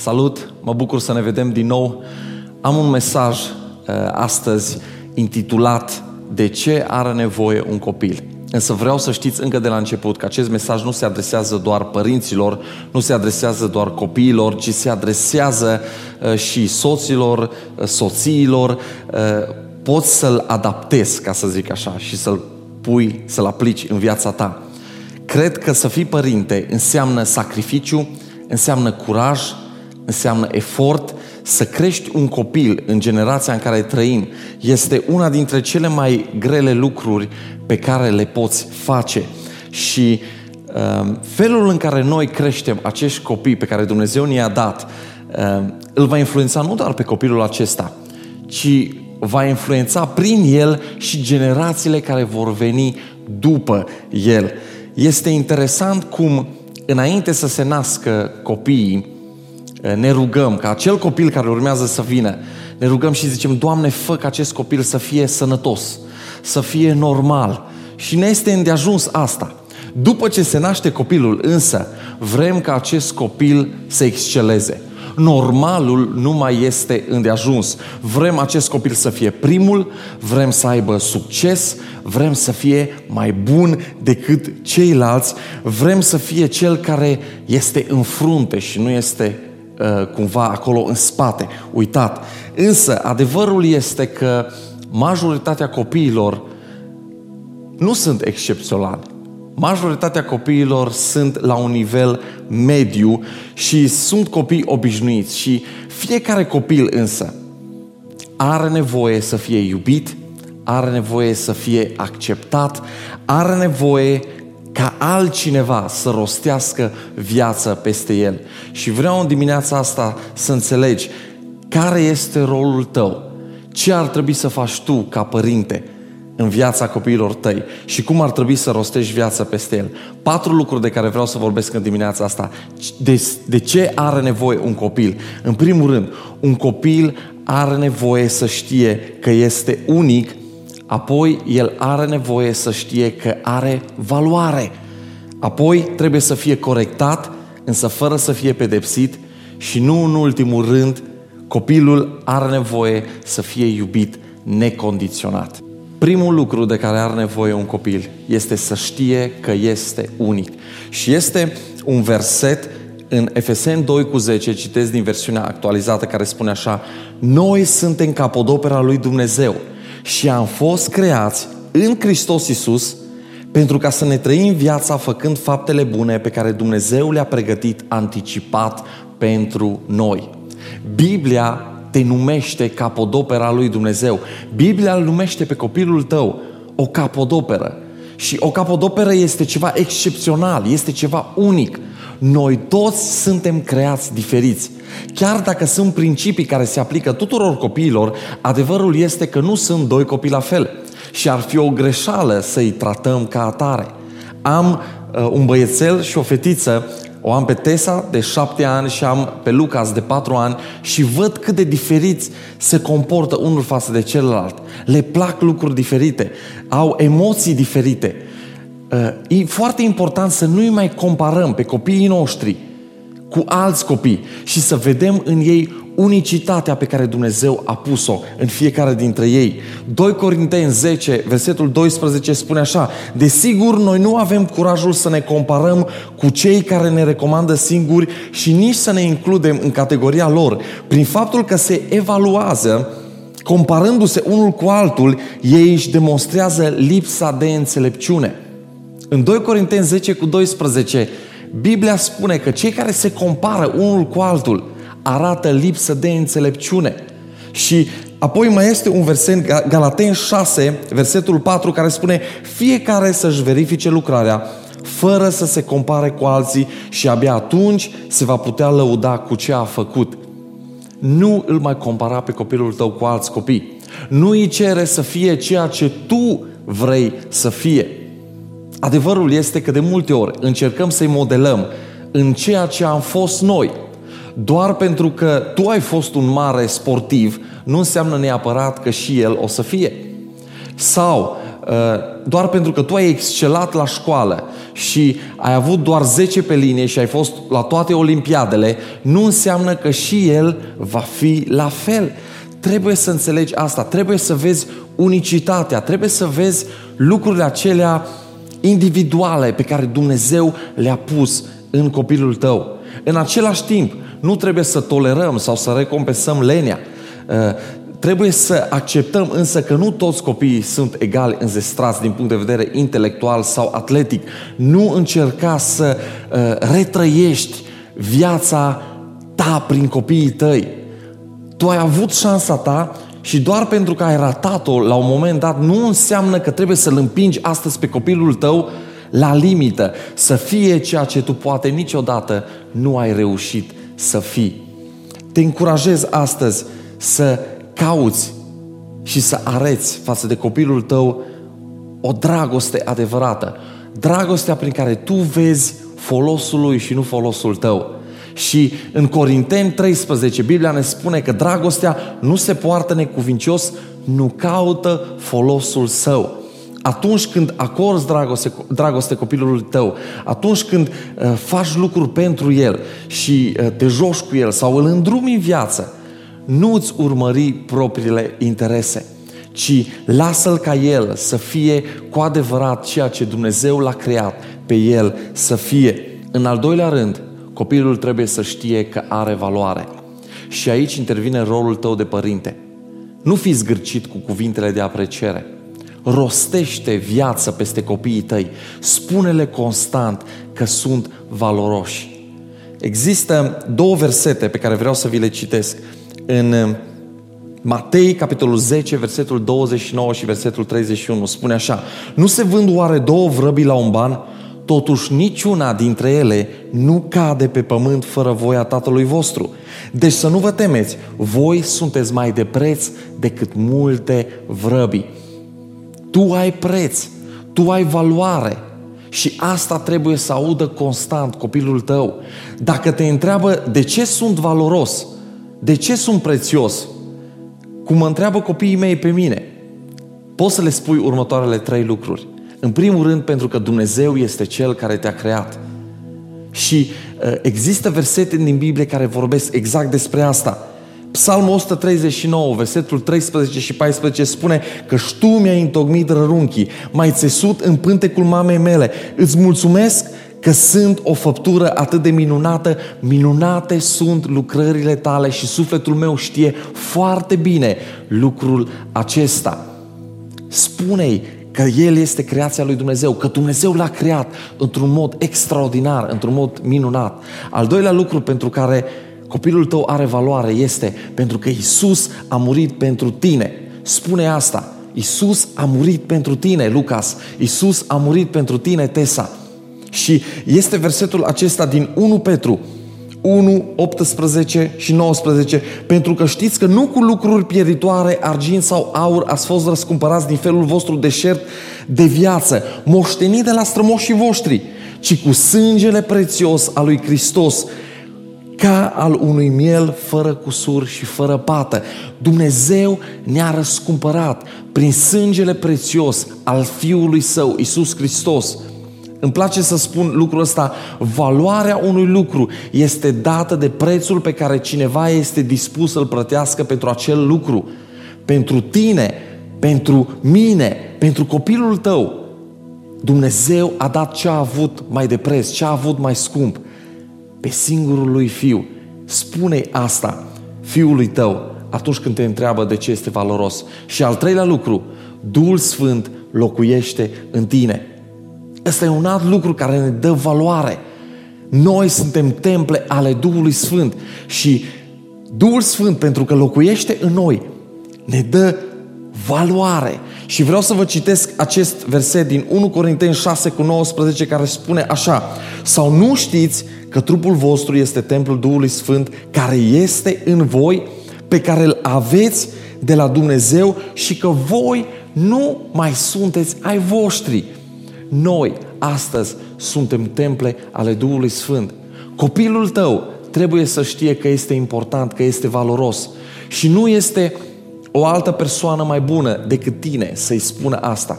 Salut, mă bucur să ne vedem din nou. Am un mesaj uh, astăzi intitulat De ce are nevoie un copil? Însă vreau să știți încă de la început că acest mesaj nu se adresează doar părinților, nu se adresează doar copiilor, ci se adresează uh, și soților, uh, soțiilor. Uh, poți să-l adaptezi, ca să zic așa, și să-l pui, să-l aplici în viața ta. Cred că să fii părinte înseamnă sacrificiu, înseamnă curaj, înseamnă efort, să crești un copil în generația în care trăim este una dintre cele mai grele lucruri pe care le poți face. Și uh, felul în care noi creștem acești copii pe care Dumnezeu ne-a dat, uh, îl va influența nu doar pe copilul acesta, ci va influența prin el și generațiile care vor veni după el. Este interesant cum înainte să se nască copiii, Eh, ne rugăm ca acel copil care urmează să vină, ne rugăm și zicem, Doamne, fă ca acest copil să fie sănătos, să fie normal. Și ne este îndeajuns asta. După ce se naște copilul, însă, vrem ca acest copil să exceleze. Normalul nu mai este îndeajuns. Vrem acest copil să fie primul, vrem să aibă succes, vrem să fie mai bun decât ceilalți, vrem să fie cel care este în frunte și nu este Uh, cumva acolo în spate, uitat. Însă, adevărul este că majoritatea copiilor nu sunt excepționali. Majoritatea copiilor sunt la un nivel mediu și sunt copii obișnuiți și fiecare copil însă are nevoie să fie iubit, are nevoie să fie acceptat, are nevoie ca altcineva să rostească viața peste el. Și vreau în dimineața asta să înțelegi care este rolul tău, ce ar trebui să faci tu ca părinte în viața copiilor tăi și cum ar trebui să rostești viața peste el. Patru lucruri de care vreau să vorbesc în dimineața asta. De, de ce are nevoie un copil? În primul rând, un copil are nevoie să știe că este unic Apoi, el are nevoie să știe că are valoare. Apoi, trebuie să fie corectat, însă fără să fie pedepsit și nu în ultimul rând, copilul are nevoie să fie iubit necondiționat. Primul lucru de care are nevoie un copil este să știe că este unic. Și este un verset în Efeseni 2 cu 10, citesc din versiunea actualizată care spune așa Noi suntem capodopera lui Dumnezeu și am fost creați în Hristos Iisus pentru ca să ne trăim viața făcând faptele bune pe care Dumnezeu le-a pregătit anticipat pentru noi. Biblia te numește capodopera lui Dumnezeu. Biblia îl numește pe copilul tău o capodoperă. Și o capodoperă este ceva excepțional, este ceva unic. Noi toți suntem creați diferiți. Chiar dacă sunt principii care se aplică tuturor copiilor, adevărul este că nu sunt doi copii la fel. Și ar fi o greșeală să-i tratăm ca atare. Am uh, un băiețel și o fetiță, o am pe Tesa de șapte ani și am pe Lucas de patru ani și văd cât de diferiți se comportă unul față de celălalt. Le plac lucruri diferite, au emoții diferite. Uh, e foarte important să nu-i mai comparăm pe copiii noștri cu alți copii și să vedem în ei unicitatea pe care Dumnezeu a pus-o în fiecare dintre ei. 2 Corinteni 10, versetul 12 spune așa, Desigur, noi nu avem curajul să ne comparăm cu cei care ne recomandă singuri și nici să ne includem în categoria lor. Prin faptul că se evaluează comparându-se unul cu altul, ei își demonstrează lipsa de înțelepciune. În 2 Corinteni 10 cu 12, Biblia spune că cei care se compară unul cu altul arată lipsă de înțelepciune. Și apoi mai este un verset, Galaten 6, versetul 4, care spune fiecare să-și verifice lucrarea fără să se compare cu alții și abia atunci se va putea lăuda cu ce a făcut. Nu îl mai compara pe copilul tău cu alți copii. Nu îi cere să fie ceea ce tu vrei să fie. Adevărul este că de multe ori încercăm să-i modelăm în ceea ce am fost noi. Doar pentru că tu ai fost un mare sportiv, nu înseamnă neapărat că și el o să fie. Sau doar pentru că tu ai excelat la școală și ai avut doar 10 pe linie și ai fost la toate olimpiadele, nu înseamnă că și el va fi la fel. Trebuie să înțelegi asta, trebuie să vezi unicitatea, trebuie să vezi lucrurile acelea individuale pe care Dumnezeu le-a pus în copilul tău. În același timp, nu trebuie să tolerăm sau să recompensăm lenia. Uh, trebuie să acceptăm însă că nu toți copiii sunt egali înzestrați din punct de vedere intelectual sau atletic. Nu încerca să uh, retrăiești viața ta prin copiii tăi. Tu ai avut șansa ta și doar pentru că ai ratat-o la un moment dat nu înseamnă că trebuie să-l împingi astăzi pe copilul tău la limită, să fie ceea ce tu poate niciodată nu ai reușit să fii. Te încurajez astăzi să cauți și să areți față de copilul tău o dragoste adevărată. Dragostea prin care tu vezi folosul lui și nu folosul tău. Și în Corinteni 13, Biblia ne spune că dragostea nu se poartă necuvincios, nu caută folosul său. Atunci când acorzi dragoste, dragoste copilului tău, atunci când uh, faci lucruri pentru el și uh, te joci cu el sau îl îndrumi în viață, nu îți urmări propriile interese, ci lasă-l ca el să fie cu adevărat ceea ce Dumnezeu l-a creat pe el să fie. În al doilea rând, Copilul trebuie să știe că are valoare. Și aici intervine rolul tău de părinte. Nu fi zgârcit cu cuvintele de apreciere. Rostește viață peste copiii tăi. Spune-le constant că sunt valoroși. Există două versete pe care vreau să vi le citesc. În Matei, capitolul 10, versetul 29 și versetul 31, spune așa Nu se vând oare două vrăbii la un ban? Totuși niciuna dintre ele nu cade pe pământ fără voia Tatălui vostru. Deci să nu vă temeți, voi sunteți mai de preț decât multe vrăbii. Tu ai preț, tu ai valoare și asta trebuie să audă constant copilul tău. Dacă te întreabă de ce sunt valoros, de ce sunt prețios, cum mă întreabă copiii mei pe mine, poți să le spui următoarele trei lucruri. În primul rând pentru că Dumnezeu este Cel care te-a creat. Și uh, există versete din Biblie care vorbesc exact despre asta. Psalmul 139, versetul 13 și 14 spune că tu mi-ai întocmit rărunchii, mai țesut în pântecul mamei mele. Îți mulțumesc că sunt o făptură atât de minunată, minunate sunt lucrările tale și sufletul meu știe foarte bine lucrul acesta. Spune-i că El este creația lui Dumnezeu, că Dumnezeu l-a creat într-un mod extraordinar, într-un mod minunat. Al doilea lucru pentru care copilul tău are valoare este pentru că Isus a murit pentru tine. Spune asta. Isus a murit pentru tine, Lucas. Isus a murit pentru tine, Tesa. Și este versetul acesta din 1 Petru 1, 18 și 19, pentru că știți că nu cu lucruri pieritoare, argint sau aur ați fost răscumpărați din felul vostru deșert de viață, moștenit de la strămoșii voștri, ci cu sângele prețios al lui Hristos, ca al unui miel fără cusur și fără pată. Dumnezeu ne-a răscumpărat prin sângele prețios al Fiului Său, Isus Hristos. Îmi place să spun lucrul ăsta, valoarea unui lucru este dată de prețul pe care cineva este dispus să-l plătească pentru acel lucru. Pentru tine, pentru mine, pentru copilul tău. Dumnezeu a dat ce a avut mai de preț, ce a avut mai scump. Pe singurul lui fiu. spune asta fiului tău atunci când te întreabă de ce este valoros. Și al treilea lucru, Duhul Sfânt locuiește în tine. Ăsta e un alt lucru care ne dă valoare. Noi suntem temple ale Duhului Sfânt și Duhul Sfânt, pentru că locuiește în noi, ne dă valoare. Și vreau să vă citesc acest verset din 1 Corinteni 6 cu 19 care spune așa Sau nu știți că trupul vostru este templul Duhului Sfânt care este în voi, pe care îl aveți de la Dumnezeu și că voi nu mai sunteți ai voștri, noi, astăzi, suntem temple ale Duhului Sfânt. Copilul tău trebuie să știe că este important, că este valoros. Și nu este o altă persoană mai bună decât tine să-i spună asta.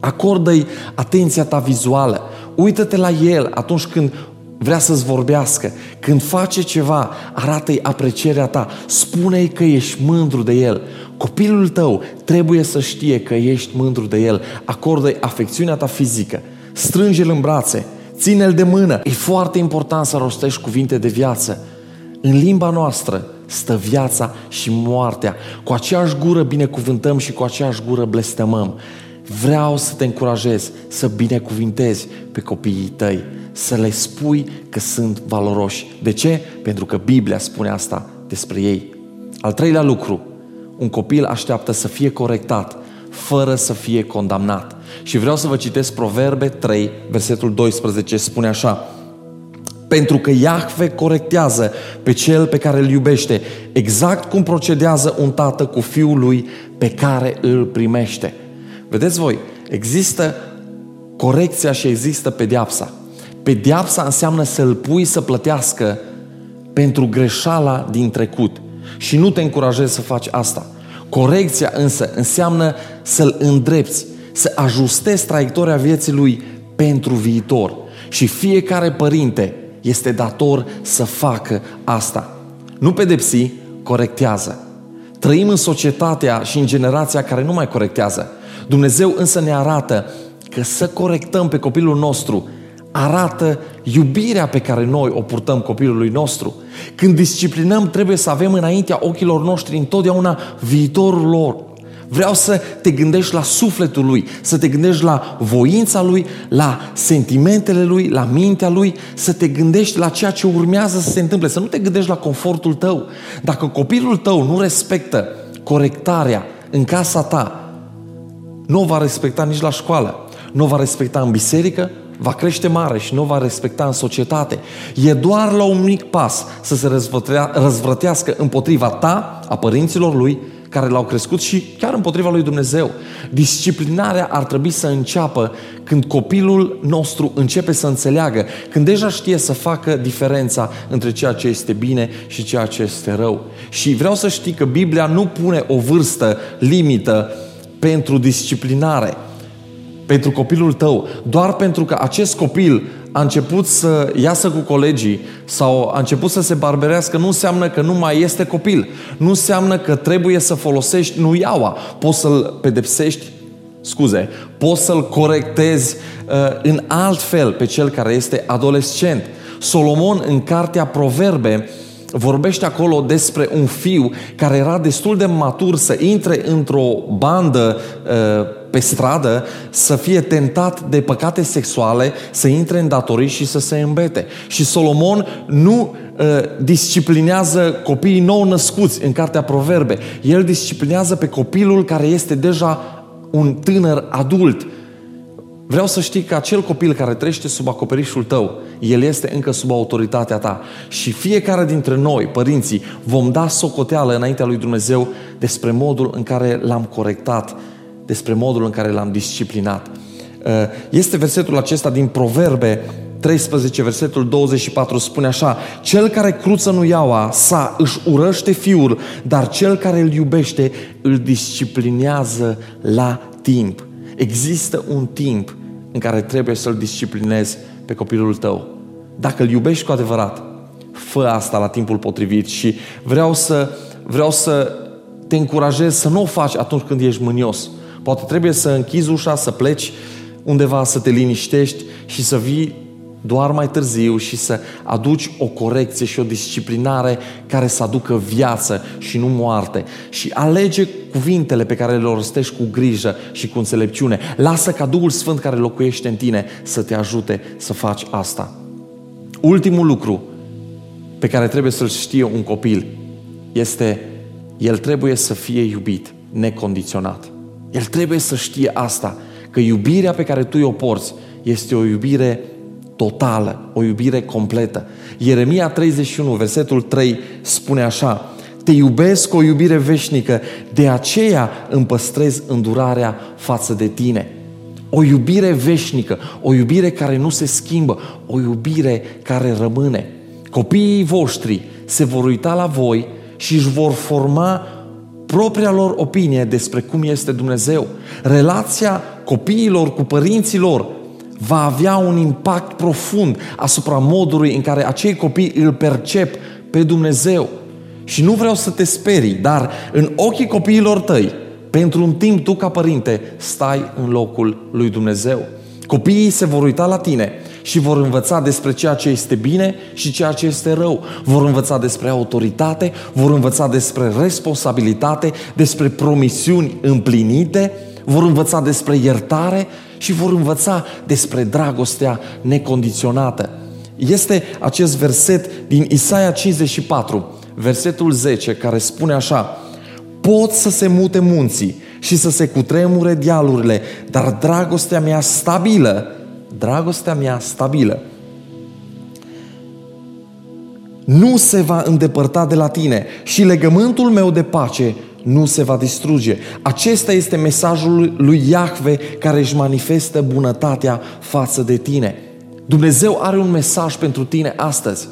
acordă-i atenția ta vizuală, uită-te la el atunci când vrea să-ți vorbească, când face ceva, arată-i aprecierea ta, spune-i că ești mândru de el. Copilul tău trebuie să știe că ești mândru de el, acordă-i afecțiunea ta fizică, strânge-l în brațe, ține-l de mână. E foarte important să rostești cuvinte de viață. În limba noastră stă viața și moartea. Cu aceeași gură binecuvântăm și cu aceeași gură blestemăm. Vreau să te încurajez să binecuvintezi pe copiii tăi, să le spui că sunt valoroși. De ce? Pentru că Biblia spune asta despre ei. Al treilea lucru, un copil așteaptă să fie corectat fără să fie condamnat. Și vreau să vă citesc Proverbe 3, versetul 12, spune așa, pentru că Iahve corectează pe cel pe care îl iubește, exact cum procedează un tată cu fiul lui pe care îl primește. Vedeți voi, există corecția și există pediapsa. Pediapsa înseamnă să-l pui să plătească pentru greșeala din trecut. Și nu te încurajez să faci asta. Corecția însă înseamnă să-l îndrepți, să ajustezi traiectoria vieții lui pentru viitor. Și fiecare părinte este dator să facă asta. Nu pedepsi, corectează. Trăim în societatea și în generația care nu mai corectează. Dumnezeu însă ne arată că să corectăm pe copilul nostru arată iubirea pe care noi o purtăm copilului nostru. Când disciplinăm, trebuie să avem înaintea ochilor noștri întotdeauna viitorul lor. Vreau să te gândești la sufletul lui, să te gândești la voința lui, la sentimentele lui, la mintea lui, să te gândești la ceea ce urmează să se întâmple, să nu te gândești la confortul tău. Dacă copilul tău nu respectă corectarea în casa ta, nu o va respecta nici la școală, nu o va respecta în biserică, va crește mare și nu o va respecta în societate. E doar la un mic pas să se răzvrătească împotriva ta, a părinților lui, care l-au crescut și chiar împotriva lui Dumnezeu. Disciplinarea ar trebui să înceapă când copilul nostru începe să înțeleagă, când deja știe să facă diferența între ceea ce este bine și ceea ce este rău. Și vreau să știi că Biblia nu pune o vârstă limită pentru disciplinare pentru copilul tău, doar pentru că acest copil a început să iasă cu colegii sau a început să se barberească, nu înseamnă că nu mai este copil. Nu înseamnă că trebuie să folosești nuiaua. Poți să-l pedepsești, scuze, poți să-l corectezi uh, în alt fel pe cel care este adolescent. Solomon, în cartea Proverbe, vorbește acolo despre un fiu care era destul de matur să intre într-o bandă uh, pe stradă, să fie tentat de păcate sexuale, să intre în datorii și să se îmbete. Și Solomon nu uh, disciplinează copiii nou născuți în cartea Proverbe. El disciplinează pe copilul care este deja un tânăr adult. Vreau să știi că acel copil care trăiește sub acoperișul tău, el este încă sub autoritatea ta. Și fiecare dintre noi, părinții, vom da socoteală înaintea lui Dumnezeu despre modul în care l-am corectat, despre modul în care l-am disciplinat. Uh, este versetul acesta din Proverbe 13, versetul 24 spune așa Cel care cruță nu iaua sa își urăște fiul, dar cel care îl iubește îl disciplinează la timp. Există un timp în care trebuie să-l disciplinezi pe copilul tău. Dacă îl iubești cu adevărat, fă asta la timpul potrivit și vreau să, vreau să te încurajez să nu o faci atunci când ești mânios. Poate trebuie să închizi ușa, să pleci undeva, să te liniștești și să vii doar mai târziu și să aduci o corecție și o disciplinare care să aducă viață și nu moarte. Și alege cuvintele pe care le rostești cu grijă și cu înțelepciune. Lasă ca Duhul Sfânt care locuiește în tine să te ajute să faci asta. Ultimul lucru pe care trebuie să-l știe un copil este el trebuie să fie iubit necondiționat. El trebuie să știe asta, că iubirea pe care tu o porți este o iubire totală, o iubire completă. Ieremia 31, versetul 3 spune așa, te iubesc cu o iubire veșnică, de aceea îmi păstrez îndurarea față de tine. O iubire veșnică, o iubire care nu se schimbă, o iubire care rămâne. Copiii voștri se vor uita la voi și își vor forma propria lor opinie despre cum este Dumnezeu. Relația copiilor cu părinților va avea un impact profund asupra modului în care acei copii îl percep pe Dumnezeu. Și nu vreau să te sperii, dar în ochii copiilor tăi, pentru un timp tu ca părinte stai în locul lui Dumnezeu. Copiii se vor uita la tine și vor învăța despre ceea ce este bine și ceea ce este rău. Vor învăța despre autoritate, vor învăța despre responsabilitate, despre promisiuni împlinite, vor învăța despre iertare și vor învăța despre dragostea necondiționată. Este acest verset din Isaia 54, versetul 10, care spune așa, pot să se mute munții și să se cutremure dealurile, dar dragostea mea stabilă, dragostea mea stabilă, nu se va îndepărta de la tine și legământul meu de pace nu se va distruge. Acesta este mesajul lui Iahve care își manifestă bunătatea față de tine. Dumnezeu are un mesaj pentru tine astăzi.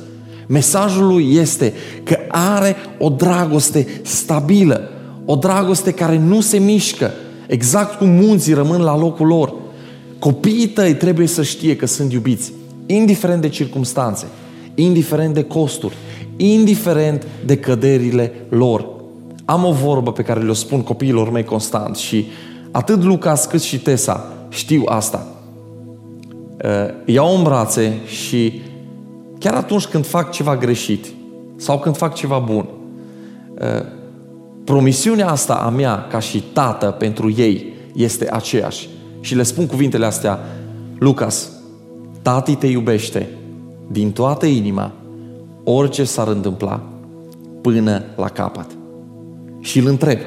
Mesajul lui este că are o dragoste stabilă, o dragoste care nu se mișcă, exact cum munții rămân la locul lor. Copiii tăi trebuie să știe că sunt iubiți, indiferent de circumstanțe, indiferent de costuri, indiferent de căderile lor. Am o vorbă pe care le-o spun copiilor mei constant și atât Lucas cât și Tesa știu asta. Iau în brațe și chiar atunci când fac ceva greșit sau când fac ceva bun, promisiunea asta a mea ca și tată pentru ei este aceeași. Și le spun cuvintele astea, Lucas, tati te iubește din toată inima, orice s-ar întâmpla, până la capăt. Și îl întreb,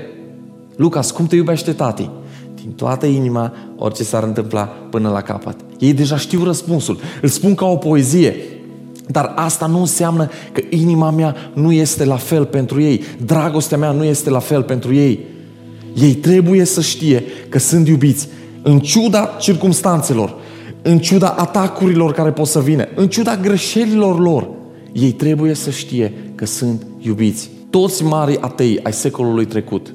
Lucas, cum te iubește tati? Din toată inima, orice s-ar întâmpla, până la capăt. Ei deja știu răspunsul. Îl spun ca o poezie. Dar asta nu înseamnă că inima mea nu este la fel pentru ei. Dragostea mea nu este la fel pentru ei. Ei trebuie să știe că sunt iubiți în ciuda circumstanțelor, în ciuda atacurilor care pot să vină, în ciuda greșelilor lor. Ei trebuie să știe că sunt iubiți. Toți mari atei ai secolului trecut,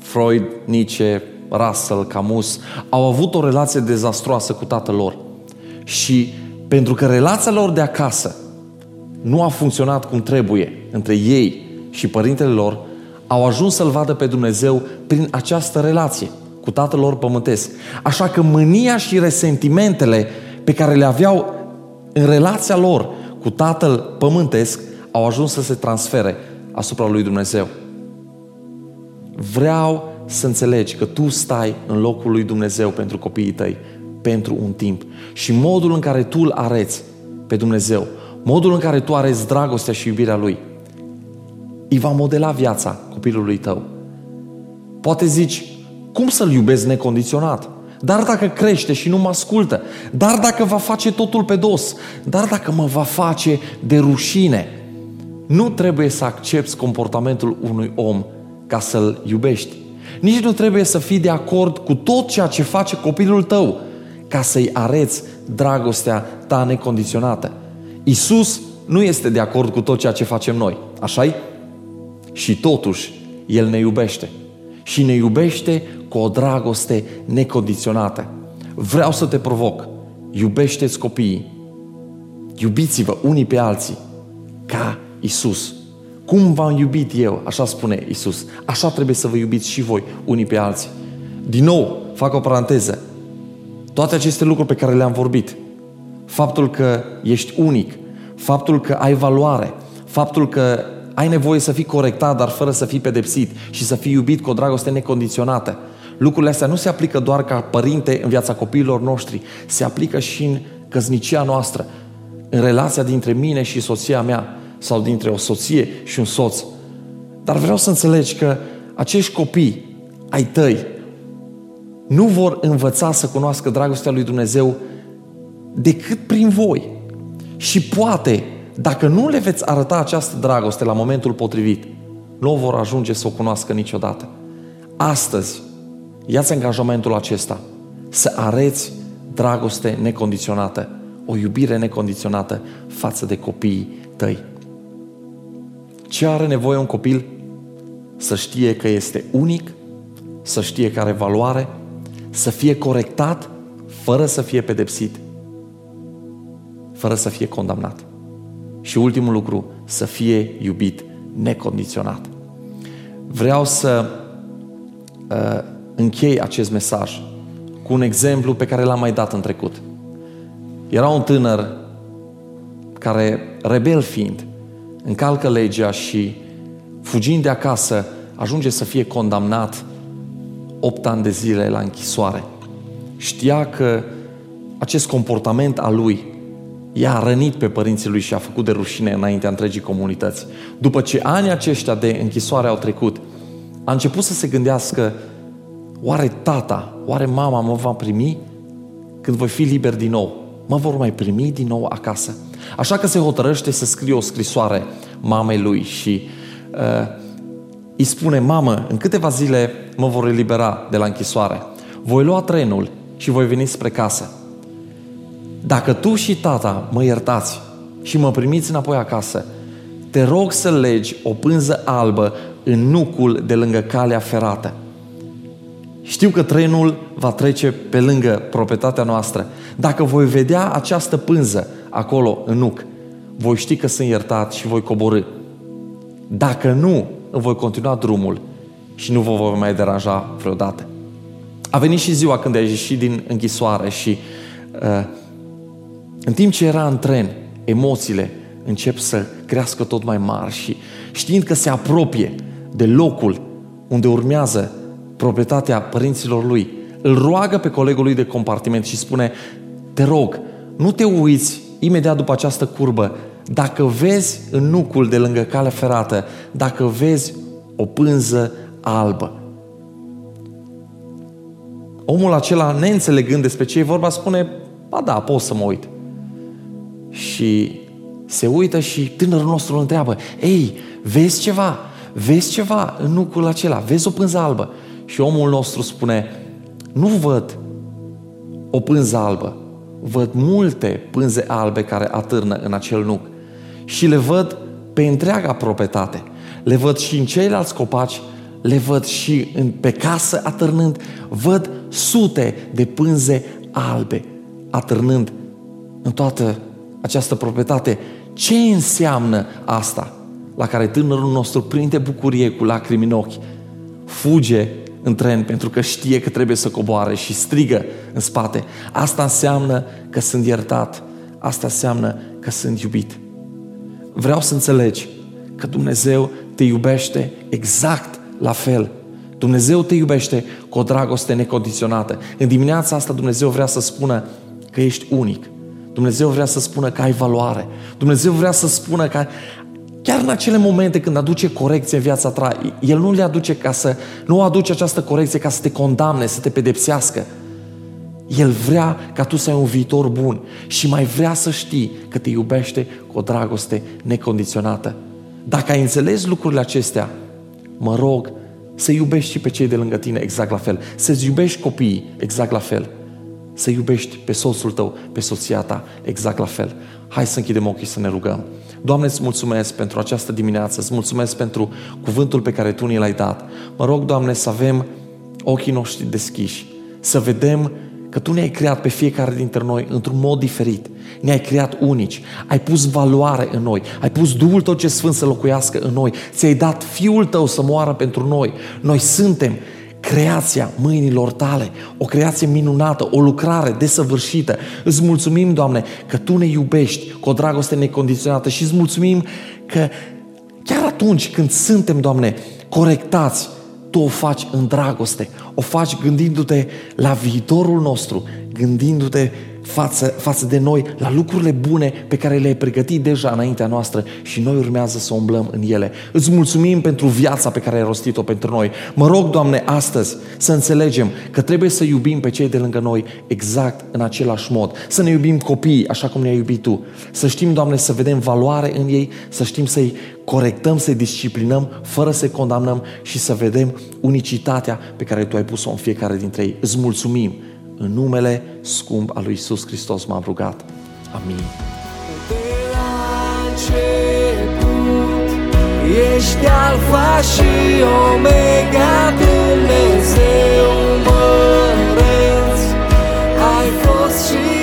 Freud, Nietzsche, Russell, Camus, au avut o relație dezastroasă cu tatăl lor. Și pentru că relația lor de acasă nu a funcționat cum trebuie între ei și părintele lor, au ajuns să-L vadă pe Dumnezeu prin această relație cu tatăl lor pământesc. Așa că mânia și resentimentele pe care le aveau în relația lor cu tatăl pământesc au ajuns să se transfere asupra lui Dumnezeu. Vreau să înțelegi că tu stai în locul lui Dumnezeu pentru copiii tăi pentru un timp. Și modul în care tu îl areți pe Dumnezeu, modul în care tu areți dragostea și iubirea Lui, îi va modela viața copilului tău. Poate zici, cum să-L iubesc necondiționat? Dar dacă crește și nu mă ascultă, dar dacă va face totul pe dos, dar dacă mă va face de rușine, nu trebuie să accepti comportamentul unui om ca să-l iubești. Nici nu trebuie să fii de acord cu tot ceea ce face copilul tău ca să-i areți dragostea ta necondiționată. Isus nu este de acord cu tot ceea ce facem noi, așa -i? Și totuși, El ne iubește. Și ne iubește cu o dragoste necondiționată. Vreau să te provoc. Iubește-ți copiii. Iubiți-vă unii pe alții ca Isus. Cum v-am iubit eu, așa spune Isus. Așa trebuie să vă iubiți și voi unii pe alții. Din nou, fac o paranteză. Toate aceste lucruri pe care le-am vorbit, faptul că ești unic, faptul că ai valoare, faptul că ai nevoie să fii corectat, dar fără să fii pedepsit și să fii iubit cu o dragoste necondiționată. Lucrurile astea nu se aplică doar ca părinte în viața copiilor noștri, se aplică și în căsnicia noastră, în relația dintre mine și soția mea sau dintre o soție și un soț. Dar vreau să înțelegi că acești copii ai tăi nu vor învăța să cunoască dragostea lui Dumnezeu decât prin voi. Și poate, dacă nu le veți arăta această dragoste la momentul potrivit, nu o vor ajunge să o cunoască niciodată. Astăzi, ia-ți angajamentul acesta, să areți dragoste necondiționată, o iubire necondiționată față de copiii tăi. Ce are nevoie un copil? să știe că este unic, să știe că are valoare, să fie corectat fără să fie pedepsit, fără să fie condamnat. Și ultimul lucru, să fie iubit necondiționat. Vreau să uh, închei acest mesaj cu un exemplu pe care l-am mai dat în trecut. Era un tânăr care, rebel fiind, încalcă legea și fugind de acasă, ajunge să fie condamnat 8 ani de zile la închisoare. Știa că acest comportament al lui i-a rănit pe părinții lui și a făcut de rușine înaintea întregii comunități. După ce anii aceștia de închisoare au trecut, a început să se gândească oare tata, oare mama mă va primi când voi fi liber din nou? Mă vor mai primi din nou acasă? Așa că se hotărăște să scrie o scrisoare mamei lui și uh, îi spune, mamă, în câteva zile mă vor elibera de la închisoare. Voi lua trenul și voi veni spre casă. Dacă tu și tata mă iertați și mă primiți înapoi acasă, te rog să legi o pânză albă în nucul de lângă calea ferată. Știu că trenul va trece pe lângă proprietatea noastră. Dacă voi vedea această pânză acolo în nuc, voi ști că sunt iertat și voi coborâ. Dacă nu, îmi voi continua drumul și nu vă voi mai deranja vreodată. A venit și ziua când ai ieșit din închisoare și uh, în timp ce era în tren, emoțiile încep să crească tot mai mari și știind că se apropie de locul unde urmează proprietatea părinților lui, îl roagă pe colegul lui de compartiment și spune, te rog, nu te uiți imediat după această curbă, dacă vezi în nucul de lângă calea ferată, dacă vezi o pânză albă. Omul acela, neînțelegând despre ce e vorba, spune, ba da, pot să mă uit. Și se uită și tânărul nostru îl întreabă, ei, vezi ceva? Vezi ceva în nucul acela? Vezi o pânză albă? Și omul nostru spune, nu văd o pânză albă, văd multe pânze albe care atârnă în acel nuc și le văd pe întreaga proprietate. Le văd și în ceilalți copaci, le văd și în, pe casă atârnând, văd sute de pânze albe atârnând în toată această proprietate. Ce înseamnă asta? La care tânărul nostru prinde bucurie cu lacrimi în ochi, fuge în tren pentru că știe că trebuie să coboare și strigă în spate. Asta înseamnă că sunt iertat. Asta înseamnă că sunt iubit. Vreau să înțelegi că Dumnezeu te iubește exact la fel. Dumnezeu te iubește cu o dragoste necondiționată. În dimineața asta Dumnezeu vrea să spună că ești unic. Dumnezeu vrea să spună că ai valoare. Dumnezeu vrea să spună că chiar în acele momente când aduce corecție în viața ta, El nu le aduce ca să, nu aduce această corecție ca să te condamne, să te pedepsească. El vrea ca tu să ai un viitor bun și mai vrea să știi că te iubește cu o dragoste necondiționată. Dacă ai înțeles lucrurile acestea, mă rog să iubești și pe cei de lângă tine exact la fel, să-ți iubești copiii exact la fel, să iubești pe soțul tău, pe soția ta exact la fel. Hai să închidem ochii să ne rugăm. Doamne, îți mulțumesc pentru această dimineață, îți mulțumesc pentru cuvântul pe care Tu ni l-ai dat. Mă rog, Doamne, să avem ochii noștri deschiși, să vedem că Tu ne-ai creat pe fiecare dintre noi într-un mod diferit. Ne-ai creat unici, ai pus valoare în noi, ai pus Duhul Tău ce Sfânt să locuiască în noi, ți-ai dat Fiul Tău să moară pentru noi. Noi suntem creația mâinilor tale, o creație minunată, o lucrare desăvârșită. Îți mulțumim, Doamne, că Tu ne iubești cu o dragoste necondiționată și îți mulțumim că chiar atunci când suntem, Doamne, corectați, Tu o faci în dragoste, o faci gândindu-te la viitorul nostru, gândindu-te față, față de noi la lucrurile bune pe care le-ai pregătit deja înaintea noastră și noi urmează să umblăm în ele. Îți mulțumim pentru viața pe care ai rostit-o pentru noi. Mă rog, Doamne, astăzi să înțelegem că trebuie să iubim pe cei de lângă noi exact în același mod. Să ne iubim copiii așa cum ne-ai iubit Tu. Să știm, Doamne, să vedem valoare în ei, să știm să-i corectăm, să-i disciplinăm fără să-i condamnăm și să vedem unicitatea pe care Tu ai pus-o în fiecare dintre ei. Îți mulțumim în numele scump al lui Isus Hristos m-am rugat. Amin. De la început, ești alfa și omega Dumnezeu măreț, ai fost și